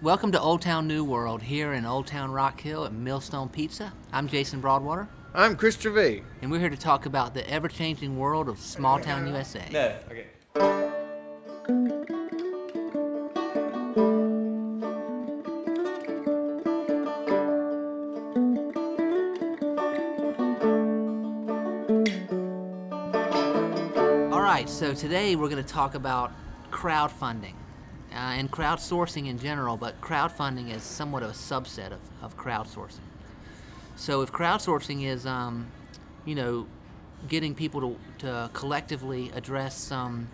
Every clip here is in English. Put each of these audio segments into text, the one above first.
Welcome to Old Town New World here in Old Town Rock Hill at Millstone Pizza. I'm Jason Broadwater, I'm Chris Gervais. and we're here to talk about the ever changing world of small town USA. No, okay. All right, so today we're going to talk about crowdfunding uh, and crowdsourcing in general, but crowdfunding is somewhat of a subset of, of crowdsourcing. So if crowdsourcing is, um, you know, getting people to, to collectively address some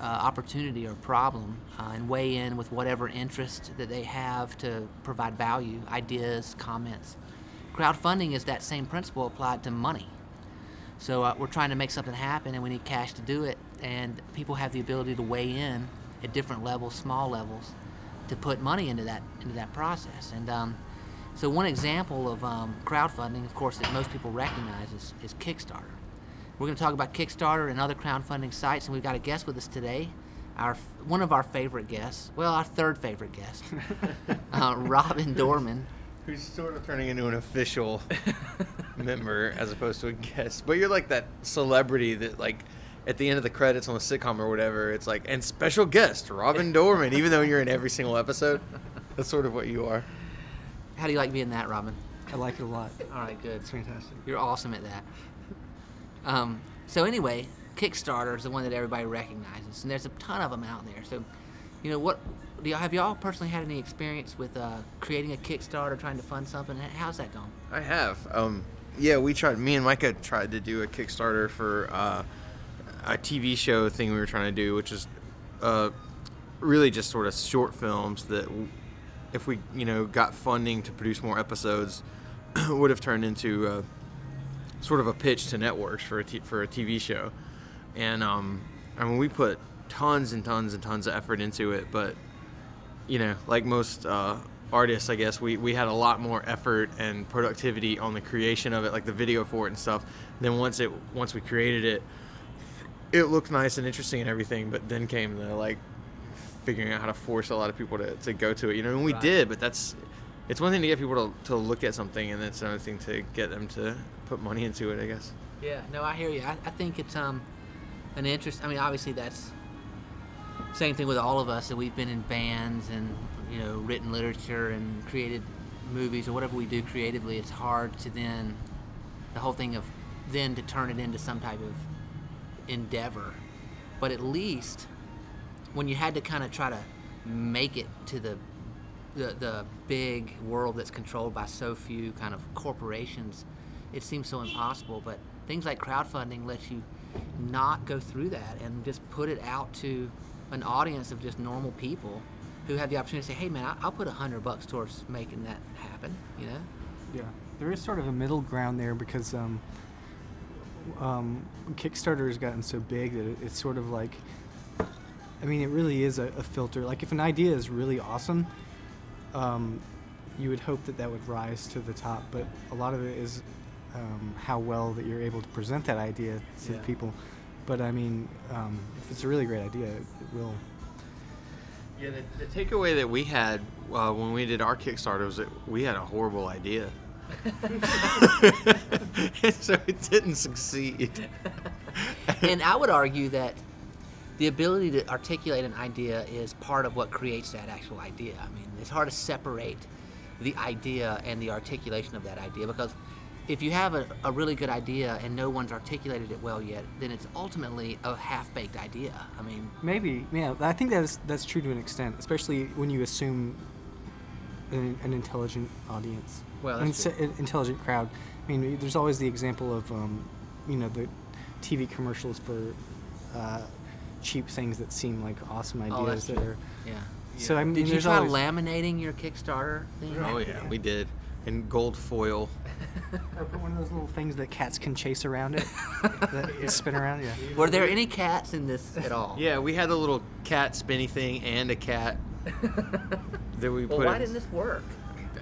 uh, opportunity or problem uh, and weigh in with whatever interest that they have to provide value, ideas, comments. Crowdfunding is that same principle applied to money. So uh, we're trying to make something happen, and we need cash to do it. And people have the ability to weigh in at different levels, small levels, to put money into that into that process. And um, so one example of um, crowdfunding, of course, that most people recognize is, is Kickstarter. We're going to talk about Kickstarter and other crowdfunding sites, and we've got a guest with us today. Our one of our favorite guests, well, our third favorite guest, uh, Robin Dorman. Who's sort of turning into an official member as opposed to a guest. But you're like that celebrity that like at the end of the credits on a sitcom or whatever, it's like and special guest Robin Dorman, even though you're in every single episode. That's sort of what you are. How do you like being that, Robin? I like it a lot. All right, good. It's fantastic. You're awesome at that. Um, so anyway, Kickstarter is the one that everybody recognizes, and there's a ton of them out there. So, you know, what do y'all have y'all personally had any experience with uh, creating a Kickstarter, trying to fund something? How's that going? I have. Um, yeah, we tried. Me and Micah tried to do a Kickstarter for uh, a TV show thing we were trying to do, which is uh, really just sort of short films that, if we you know got funding to produce more episodes, would have turned into sort of a pitch to networks for a t- for a TV show. And um, I mean, we put tons and tons and tons of effort into it, but you know, like most uh, artists, I guess we, we had a lot more effort and productivity on the creation of it, like the video for it and stuff. Then once it once we created it, it looked nice and interesting and everything. But then came the like figuring out how to force a lot of people to, to go to it. You know, and we Right. did, but that's it's one thing to get people to, to look at something, and it's another thing to get them to put money into it. I guess. Yeah, no, I hear you. I, I think it's um an interest. I mean, obviously that's same thing with all of us that we've been in bands and you know written literature and created movies or whatever we do creatively. It's hard to then the whole thing of then to turn it into some type of endeavor. But at least when you had to kind of try to make it to the the, the big world that's controlled by so few kind of corporations, it seems so impossible. But things like crowdfunding lets you not go through that and just put it out to an audience of just normal people who have the opportunity to say, "Hey, man, I'll put a hundred bucks towards making that happen." You know? Yeah, there is sort of a middle ground there because um, um, Kickstarter has gotten so big that it, it's sort of like, I mean, it really is a, a filter. Like, if an idea is really awesome, um, you would hope that that would rise to the top. But a lot of it is um, how well that you're able to present that idea to Yeah. people. But I mean, um, if it's a really great idea, it, it will. Yeah, the, the takeaway that we had uh, when we did our Kickstarter was that we had a horrible idea. And so it didn't succeed. and I would argue that the ability to articulate an idea is part of what creates that actual idea. I mean, it's hard to separate the idea and the articulation of that idea because if you have a, a really good idea and no one's articulated it well yet, then it's ultimately a half-baked idea. I mean, Maybe, yeah. I think that's that's true to an extent, especially when you assume an, an intelligent audience, Well, an that's an intelligent crowd. I mean, there's always the example of, um, you know, the TV commercials for uh, cheap things that seem like awesome ideas oh, that's that true. are. Yeah. So I mean, Did you there's try always, laminating your Kickstarter thing? Oh yeah, we did. In gold foil. or put one of those little things that cats can chase around it, that spin around. Yeah. Were there any cats in this at all? Yeah, we had a little cat spinny thing and a cat that we well, put. why in- didn't this work?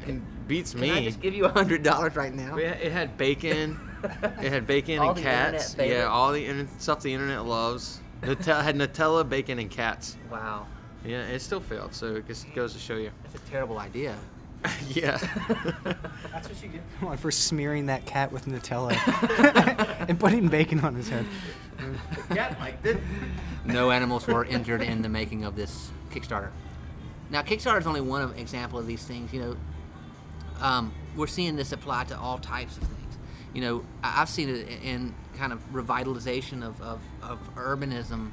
It beats Can me. I just give you a hundred dollars right now? We had- it had bacon. it had bacon All and the cats. internet. Yeah, all the internet stuff the internet loves. Nutella had Nutella, bacon, and cats. Wow. Yeah, it still failed, so it just goes to show you. That's a terrible idea. yeah. That's what you get for smearing that cat with Nutella and putting bacon on his head. yeah, like did. No animals were injured in the making of this Kickstarter. Now, Kickstarter is only one example of these things. You know, um, we're seeing this apply to all types of things. You know, I- I've seen it in kind of revitalization of, of, of urbanism,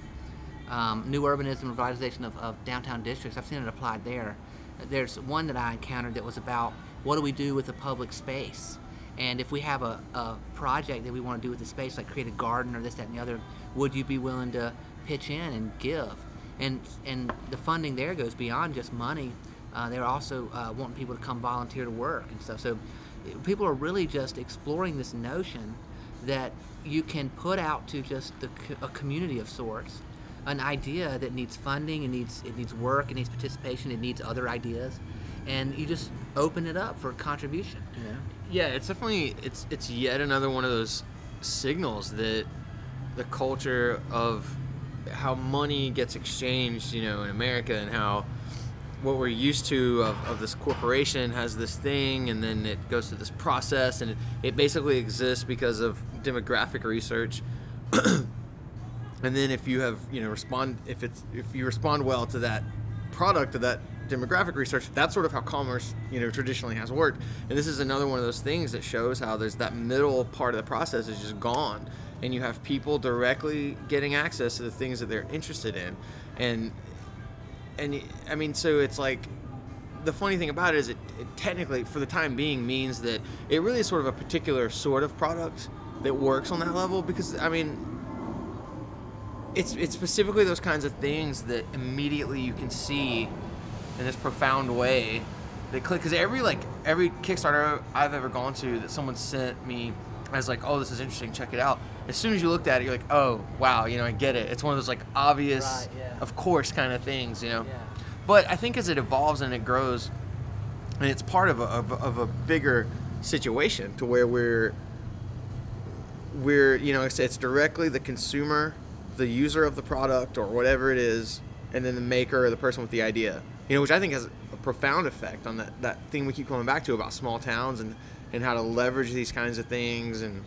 um, new urbanism, revitalization of, of downtown districts. I've seen it applied there. There's one that I encountered that was about what do we do with the public space? And if we have a, a project that we want to do with the space, like create a garden or this, that, and the other, would you be willing to pitch in and give? And, and the funding there goes beyond just money. Uh, they're also uh, wanting people to come volunteer to work and stuff. So people are really just exploring this notion that you can put out to just the, a community of sorts an idea that needs funding, it needs it needs work, it needs participation, it needs other ideas, and you just open it up for contribution. Know. Yeah, it's definitely it's it's yet another one of those signals that the culture of how money gets exchanged, you know, in America and how what we're used to of, of this corporation has this thing and then it goes through this process and it, it basically exists because of demographic research. And then if you have you know respond if it's if you respond well to that product of that demographic research that's sort of how commerce you know traditionally has worked. And this is another one of those things that shows how there's that middle part of the process is just gone and you have people directly getting access to the things that they're interested in. And and i mean so it's like the funny thing about it is it, it technically for the time being means that it really is sort of a particular sort of product that works on that level because i mean it's it's specifically those kinds of things that immediately you can see in this profound way that click because every like every Kickstarter I've ever gone to that someone sent me as like oh this is interesting check it out as soon as you looked at it you're like oh wow you know I get it it's one of those like obvious Right, yeah. of course kind of things you know Yeah. but I think as it evolves and it grows and it's part of a, of, of a bigger situation to where we're we're you know it's, it's directly the consumer the user of the product or whatever it is and then the maker or the person with the idea you know which i think has a profound effect on that, that thing we keep coming back to about small towns and, and how to leverage these kinds of things and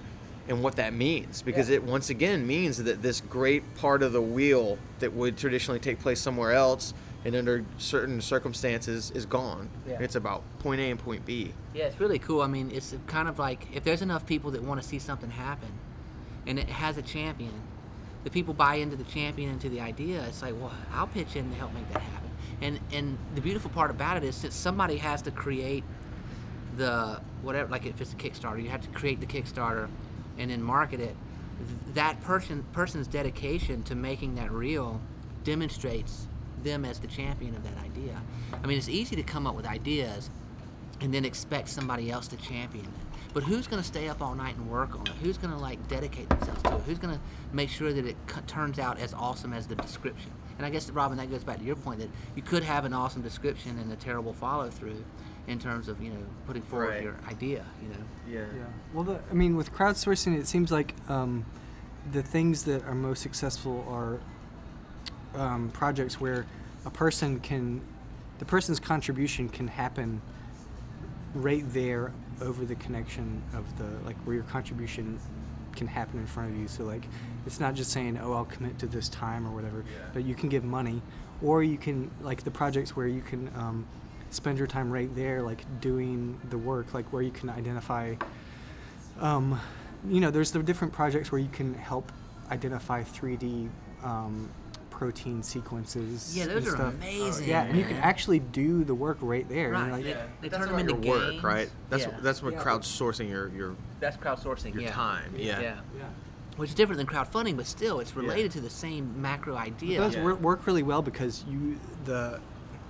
and what that means because Yeah. it once again means that this great part of the wheel that would traditionally take place somewhere else and under certain circumstances is gone Yeah. it's about point a and point b Yeah, it's really cool. I mean, it's kind of like if there's enough people that want to see something happen, and it has a champion, the people buy into the champion into the idea. It's like, well, I'll pitch in to help make that happen. And and the beautiful part about it is that somebody has to create the whatever. Like if it's a Kickstarter, you have to create the Kickstarter, and then market it. That person person's dedication to making that real demonstrates them as the champion of that idea. I mean, it's easy to come up with ideas and then expect somebody else to champion it. But who's going to stay up all night and work on it? Who's going to like dedicate themselves to it? Who's going to make sure that it c- turns out as awesome as the description? And I guess Robin, that goes back to your point that you could have an awesome description and a terrible follow through in terms of you know putting forward Right. your idea. You know. yeah Yeah. Well, the, I mean, with crowdsourcing, it seems like um, the things that are most successful are um, projects where a person can, the person's contribution can happen right there over the connection of the like where your contribution can happen in front of you. So like, it's not just saying, oh, I'll commit to this time or whatever, but you can give money, or you can like the projects where you can um, spend your time right there, like doing the work, like where you can identify um, you know, there's the different projects where you can help identify 3D um, protein sequences. Yeah, those and are stuff. amazing. Yeah, and you can actually do the work right there. Right. Like, They, Yeah. they That's turn them into your games. work, right? That's yeah. that's what Yeah. crowdsourcing your your that's crowdsourcing. your yeah. time. Yeah. Yeah. yeah. Which is different than crowdfunding, but still, it's related to the same macro idea. It idea. does Yeah. wor- work really well because you the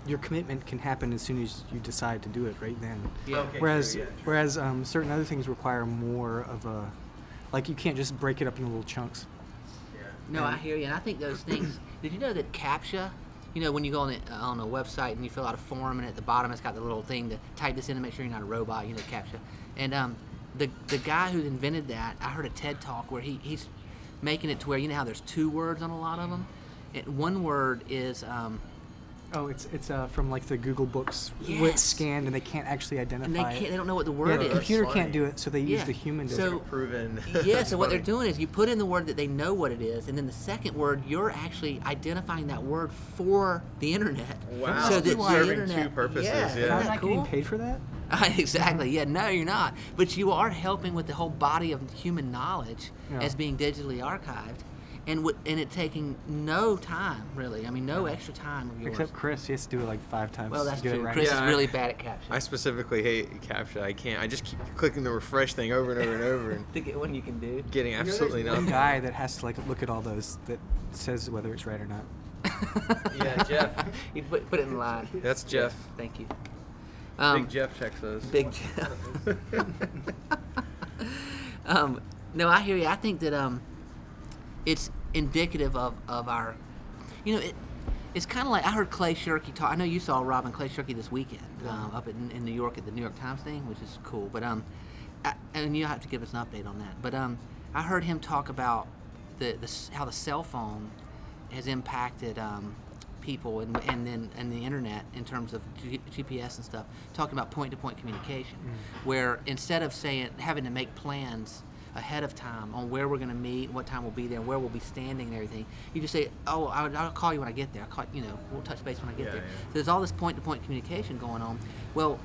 your commitment can happen as soon as you decide to do it right then. Yeah. Okay. whereas true, yeah, true. whereas um, certain other things require more of a like you can't just break it up into little chunks. Yeah. No, I hear you, and I think those things. did you know that CAPTCHA? You know, when you go on the, on a website and you fill out a form, and at the bottom it's got the little thing to type this in to make sure you're not a robot. You know, CAPTCHA. And um, the the guy who invented that, I heard a TED talk where he, he's making it to where you know how there's two words on a lot of them. And one word is um, Oh, it's it's uh, from like the Google Books where it's scanned and they can't actually identify and they it. can't. They don't know what the word Yeah, word the is. computer That's can't do it, so they use the human to So- Proven. yeah, so what they're doing is you put in the word that they know what it is, and then the second word you're actually identifying that word for the internet. Wow. So that Serving the two purposes, Yeah, yeah. isn't Am I that not cool? getting paid for that? exactly. Yeah. No, you're not. But you are helping with the whole body of human knowledge Yeah. as being digitally archived, and w- and it taking no time really. I mean, no extra time of yours. Except Chris, he has to do it like five times. well, that's to get true. It right. Chris Yeah, is I- really bad at CAPTCHA. I specifically hate CAPTCHA. I can't. I just keep clicking the refresh thing over and over and over and to get one you can do. getting You know, there's absolutely one nothing. guy that has to like look at all those that says whether it's right or not. Yeah, Jeff. you put, put it in line. That's Jeff. Thank you. Um, Big Jeff checks those. Big Jeff. um, no, I hear you. I think that um, it's indicative of, of our, you know, it, it's kind of like I heard Clay Shirky talk. I know you saw Robin Clay Shirky this weekend um, up in, in New York at the New York Times thing, which is cool. But um, I, and you have to give us an update on that. But um, I heard him talk about the, the how the cell phone has impacted um, people and, and then and the internet in terms of G- GPS and stuff. Talking about point-to-point communication, mm. where instead of saying having to make plans ahead of time on where we're going to meet, what time we'll be there, where we'll be standing, and everything, you just say, "Oh, I'll, I'll call you when I get there." I'll call, you know, we'll touch base when I get Yeah, there. yeah. So there's all this point-to-point communication going on. Well,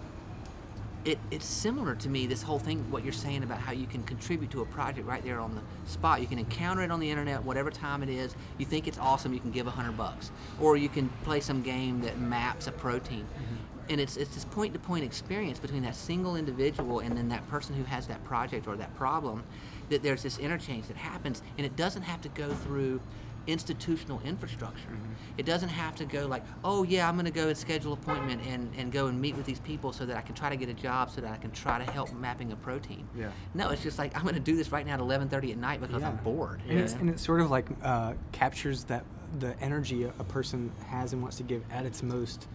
it, it's similar to me this whole thing what you're saying about how you can contribute to a project right there on the spot. You can encounter it on the internet whatever time it is. You think it's awesome you can give a hundred bucks. Or you can play some game that maps a protein. Mm-hmm. And it's it's this point to point experience between that single individual and then that person who has that project or that problem that there's this interchange that happens. And it doesn't have to go through institutional infrastructure. It doesn't have to go like, oh yeah, I'm going to go and schedule an appointment and, and go and meet with these people so that I can try to get a job so that I can try to help mapping a protein. Yeah. No, it's just like I'm going to do this right now at 11:30 at night because I'm bored. And, you it's, and it sort of like uh, captures that the energy a, a person has and wants to give at its most,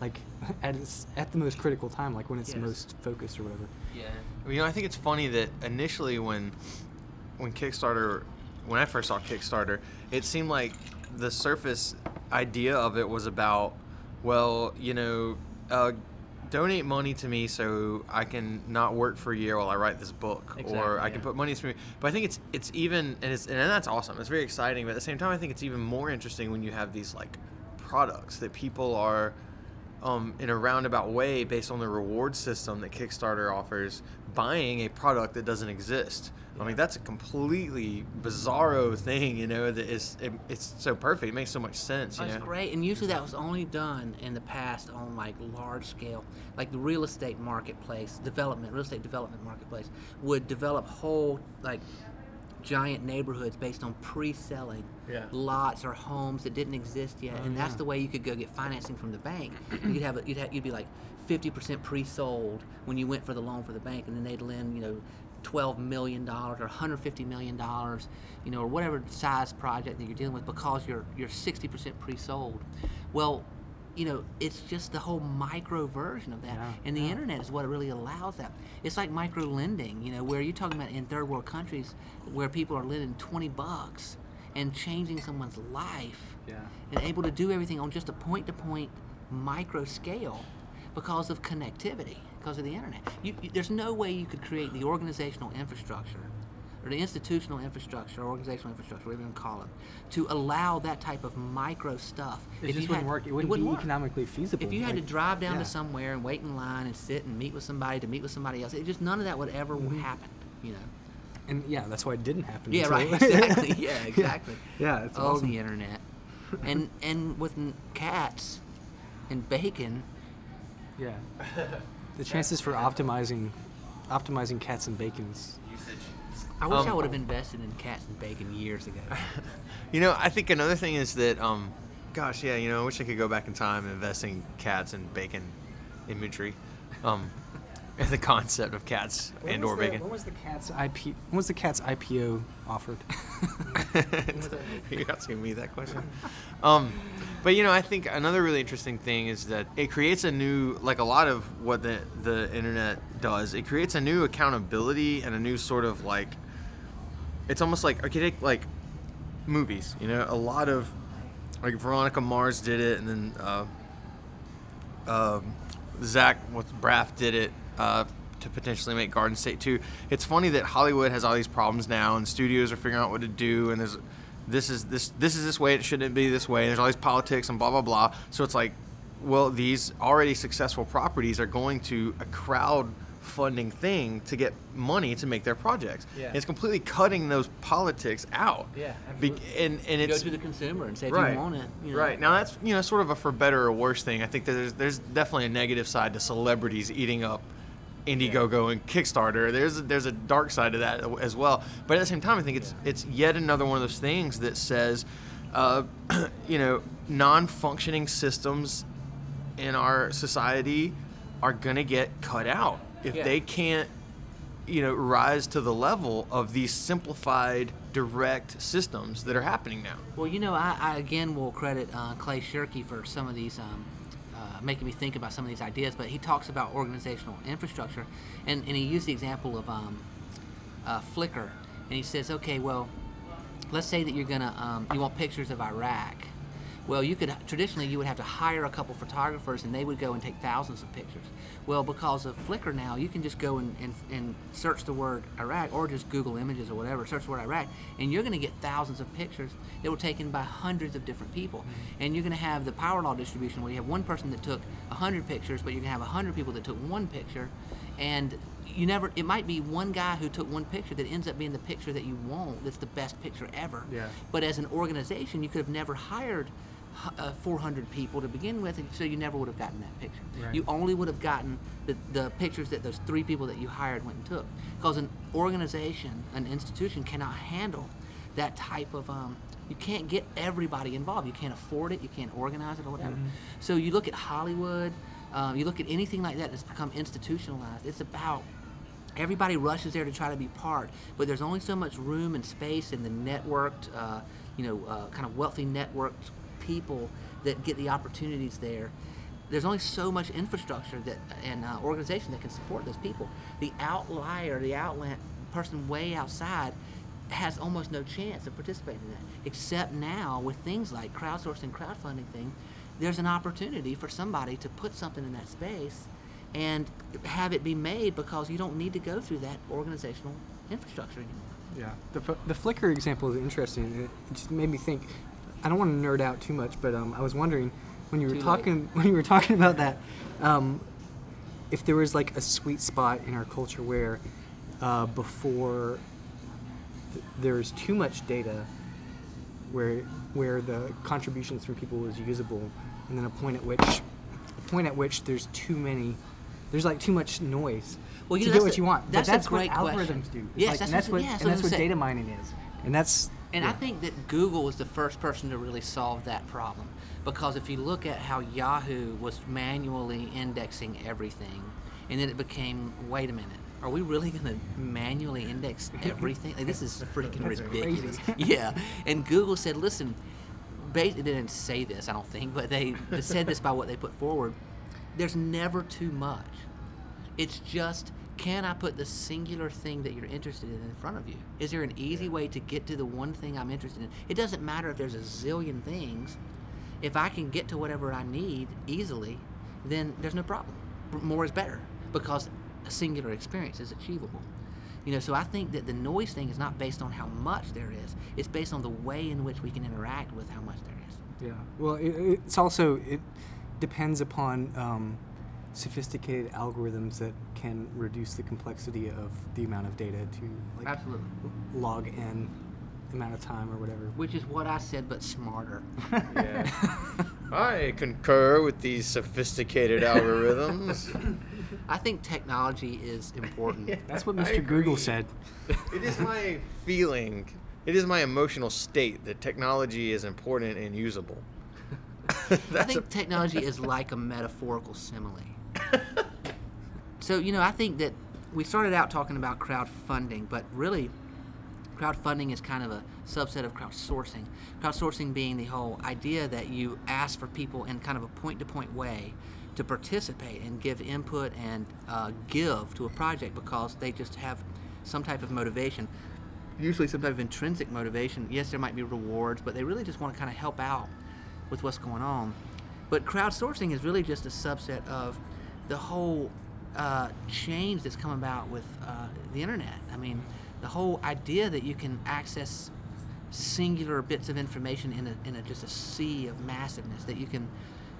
like at its at the most critical time, like when it's Yes. most focused or whatever. yeah. You know, I think it's funny that initially when when Kickstarter, when I first saw Kickstarter, it seemed like the surface idea of it was about, well, you know, uh, donate money to me so I can not work for a year while I write this book, or Exactly, I can put money through. But I think it's it's even and it's and that's awesome. It's very exciting. But at the same time, I think it's even more interesting when you have these like products that people are um, in a roundabout way based on the reward system that Kickstarter offers, buying a product that doesn't exist. I mean, that's a completely bizarro thing, you know, that is, it, it's so perfect. It makes so much sense, you That's great, and usually that was only done in the past on like large scale, like the real estate marketplace, development, real estate development marketplace would develop whole like giant neighborhoods based on pre-selling Yeah. lots or homes that didn't exist yet, and oh, that's yeah. the way you could go get financing from the bank. you could have, a, you'd have you'd be like 50% pre-sold when you went for the loan for the bank, and then they'd lend you know. Twelve million dollars or 150 million dollars, you know, or whatever size project that you're dealing with, because you're you're 60% pre-sold. Well, you know, it's just the whole micro version of that, Yeah, and the yeah. internet is what really allows that. It's like micro lending, you know, where you're talking about in third world countries where people are lending 20 bucks and changing someone's life Yeah. and able to do everything on just a point to point micro scale because of connectivity, because of the internet. You, you, there's no way you could create the organizational infrastructure or the institutional infrastructure or organizational infrastructure, whatever you want to call it, to allow that type of micro stuff. It just you wouldn't had- work. It wouldn't, be work. economically feasible. If you had to drive down yeah. to somewhere and wait in line and sit and meet with somebody to meet with somebody else, it just none of that would ever Mm-hmm. happen, you know. and yeah, that's why it didn't happen. Yeah, right. Exactly. Yeah, exactly. Yeah, it's all awesome. the internet, and and with cats and bacon. Yeah. The chances for optimizing, optimizing cats and bacon is I wish I Um, would have invested in cats and bacon years ago. You know, I think another thing is that, um, gosh, yeah, you know, I wish I could go back in time and invest in cats and bacon imagery. Um, and the concept of cats and or bacon. When was the cat's IP? When was the cat's IPO offered? You're asking me that question. Um, but you know, I think another really interesting thing is that it creates a new, like a lot of what the the internet does. It creates a new accountability and a new sort of like. It's almost like okay, take like movies. You know, a lot of like Veronica Mars did it, and then uh, um, Zach with Braff did it uh, to potentially make Garden State 2. It's funny that Hollywood has all these problems now, and studios are figuring out what to do, and there's this is this this is this way. It shouldn't be this way. And there's all these politics and blah blah blah. So it's like, well, these already successful properties are going to a crowd funding thing to get money to make their projects. Yeah. And it's completely cutting those politics out. Yeah, Be- and and it's Go to the consumer and say if right. you want it. You know. Right now, that's you know sort of a for better or worse thing. I think there's there's definitely a negative side to celebrities eating up Indiegogo and Kickstarter. There's a, there's a dark side to that as well. But at the same time, I think it's it's yet another one of those things that says, uh, you know, non-functioning systems in our society are gonna get cut out if Yeah. they can't you know rise to the level of these simplified direct systems that are happening now Well, you know, I, I again will credit uh, Clay Shirky for some of these, um, uh, making me think about some of these ideas. But he talks about organizational infrastructure, and, and he used the example of um, uh, Flickr, and he says, okay, well, let's say that you're gonna um, you want pictures of Iraq. Well, you could traditionally you would have to hire a couple photographers, and they would go and take thousands of pictures. Well, because of Flickr now, you can just go and, and, and search the word Iraq, or just Google Images or whatever, search the word Iraq, and you're going to get thousands of pictures that were taken by hundreds of different people. Mm-hmm. And you're going to have the power law distribution where you have one person that took 100 pictures, but you're going to have 100 people that took one picture, and you never. It might be one guy who took one picture that ends up being the picture that you want. That's the best picture ever. Yeah. But as an organization, you could have never hired uh, 400 people to begin with, and so you never would have gotten that picture. Right. You only would have gotten the, the pictures that those three people that you hired went and took. Because an organization, an institution, cannot handle that type of. Um, you can't get everybody involved. You can't afford it. You can't organize it or whatever. So you look at Hollywood. Um, you look at anything like that that's become institutionalized. It's about everybody rushes there to try to be part, but there's only so much room and space in the networked, uh, you know, uh, kind of wealthy networked people that get the opportunities there. There's only so much infrastructure that and uh, organization that can support those people. The outlier, the outland person way outside, has almost no chance of participating in that. Except now with things like crowdsourcing, crowdfunding thing, there's an opportunity for somebody to put something in that space and have it be made because you don't need to go through that organizational infrastructure anymore. Yeah, the, the Flickr example is interesting. It just made me think. I don't want to nerd out too much, but um, I was wondering when you were Too late. talking when you were talking about that, um, if there was like a sweet spot in our culture where uh, before th- there's too much data, where where the contributions from people was usable, and then a point at which a point at which there's too many. There's like too much noise Well, you to know, get what the- you want. that's but a that's great what question. algorithms do. It's Yes, like- that's and that's what- what, yeah, that's and that's what data mining is. And that's And I think that Google was the first person to really solve that problem. Because if you look at how Yahoo was manually indexing everything, and then it became, wait a minute, are we really going to manually index everything? Like, this is freaking ridiculous. yeah. And Google said, listen, they didn't say this, I don't think, but they said this by what they put forward. There's never too much. It's just can I put the singular thing that you're interested in in front of you? Is there an easy way to get to the one thing I'm interested in? It doesn't matter if there's a zillion things. If I can get to whatever I need easily, then there's no problem. More is better because a singular experience is achievable. You know, so I think that the noise thing is not based on how much there is. It's based on the way in which we can interact with how much there is. Yeah. Well, it, it's also it depends upon um, sophisticated algorithms that can reduce the complexity of the amount of data to like Absolutely. log n amount of time or whatever. Which is what I said, but smarter. Yeah. I concur with these sophisticated algorithms. I think technology is important. That's what Mr. Google said. It is my feeling, it is my emotional state that technology is important and usable. I think technology is like a metaphorical simile. So, you know, I think that we started out talking about crowdfunding, but really, crowdfunding is kind of a subset of crowdsourcing. Crowdsourcing being the whole idea that you ask for people in kind of a point to point way to participate and give input and uh, give to a project because they just have some type of motivation. Usually, some type of intrinsic motivation. Yes, there might be rewards, but they really just want to kind of help out with what's going on. But crowdsourcing is really just a subset of the whole uh, change that's come about with uh, the internet. I mean, the whole idea that you can access singular bits of information in a, in a just a sea of massiveness that you can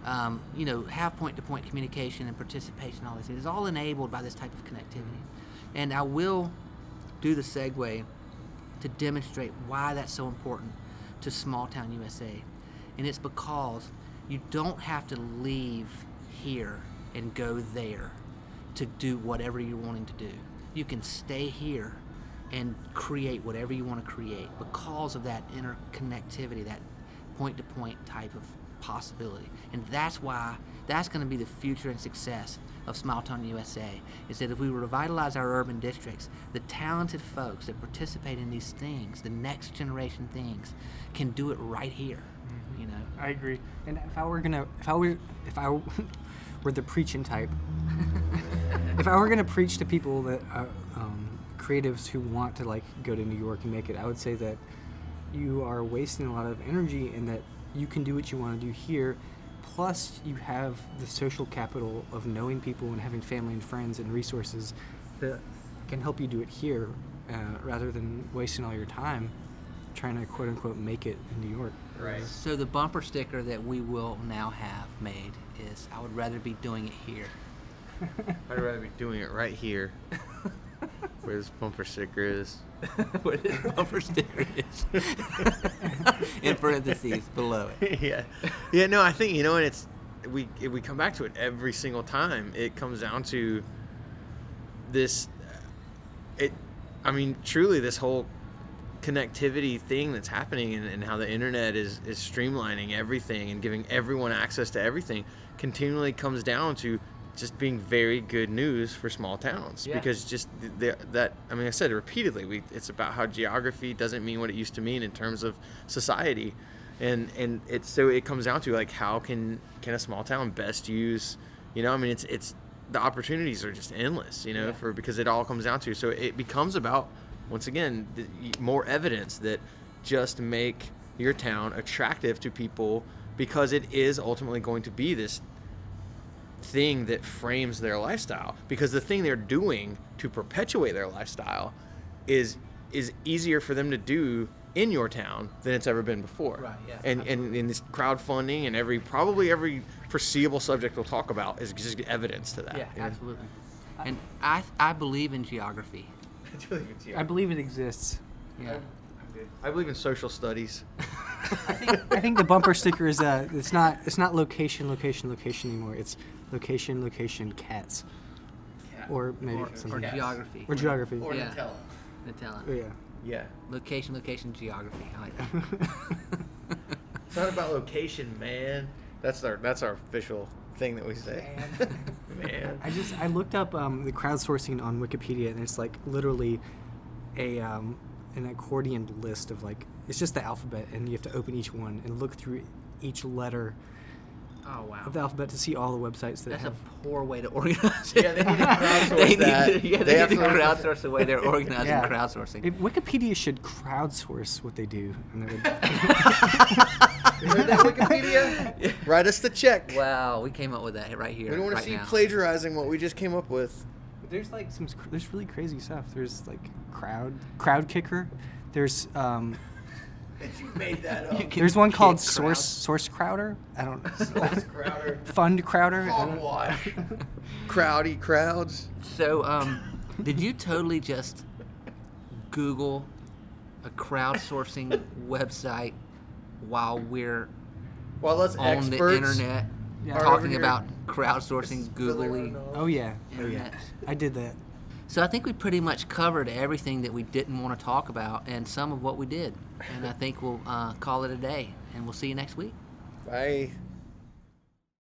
um, you know have point-to-point communication and participation all this is all enabled by this type of connectivity and i will do the segue to demonstrate why that's so important to small town usa and it's because you don't have to leave here and go there to do whatever you're wanting to do you can stay here and create whatever you want to create because of that interconnectivity, that point to point type of possibility. And that's why that's going to be the future and success of Small Town USA is that if we revitalize our urban districts, the talented folks that participate in these things, the next generation things, can do it right here. Mm-hmm. You know, I agree. And if I were gonna, if I were, if I were the preaching type, if I were gonna preach to people that are um, creatives who want to like go to New York and make it, I would say that you are wasting a lot of energy and that you can do what you want to do here. Plus, you have the social capital of knowing people and having family and friends and resources that can help you do it here uh, rather than wasting all your time trying to quote unquote make it in New York. Right. so the bumper sticker that we will now have made is I would rather be doing it here. I'd rather be doing it right here, where this bumper sticker is. Where this bumper sticker is. in parentheses below it. yeah, yeah. No, I think you know, and it's we we come back to it every single time. It comes down to this. It, I mean, truly, this whole connectivity thing that's happening and, and how the internet is is streamlining everything and giving everyone access to everything continually comes down to just being very good news for small towns Yeah. because just the, that I mean I said it repeatedly we it's about how geography doesn't mean what it used to mean in terms of society and and it's so it comes down to like how can can a small town best use you know I mean it's it's the opportunities are just endless you know Yeah. for because it all comes down to so it becomes about once again the, more evidence that just make your town attractive to people because it is ultimately going to be this thing that frames their lifestyle because the thing they're doing to perpetuate their lifestyle is is easier for them to do in your town than it's ever been before. Right, yeah, And and in this crowdfunding and every probably every foreseeable subject we'll talk about is just evidence to that. you know? absolutely. And I I believe in geography. I believe it exists. Yeah. I believe in social studies. I think I think the bumper sticker is uh it's not it's not location location location anymore. It's location location cats. Or maybe Or, or something else. geography. Or geography. Or Yeah. Nutella. Nutella. Oh, yeah. Yeah. Location, location, geography. I like that. It's not about location, man. That's our that's our official thing that we say. man. I just I looked up um, the crowdsourcing on Wikipedia and it's like literally a um, an accordion list of like it's just the alphabet and you have to open each one and look through each letter oh wow. of the alphabet to see all the websites that That's a poor way to organize it. Yeah, they need to crowdsource they need. To, yeah, They they, need to absolutely- crowdsource the way they're organizing Yeah. crowdsourcing. If Wikipedia should crowdsource what they do, and they would. You heard that, Wikipedia? Write us the check. wow, we came up with that right here. We don't want right to see you now. plagiarizing what we just came up with. there's like some. There's really crazy stuff. There's like crowd crowd kicker. There's um. you made that You can There's one called kick source crowds. source crowder. I don't. Know. Source Crowder. Fund crowder. I don't- Hogwash. Crowdy crowds. So, um, did you totally just Google a crowdsourcing website while we're Well, us on experts. the internet Yeah. talking about crowdsourcing googly? Oh yeah. Oh yeah. I did that. So I think we pretty much covered everything that we didn't want to talk about and some of what we did. And I think we'll uh, call it a day. And we'll see you next week. Bye.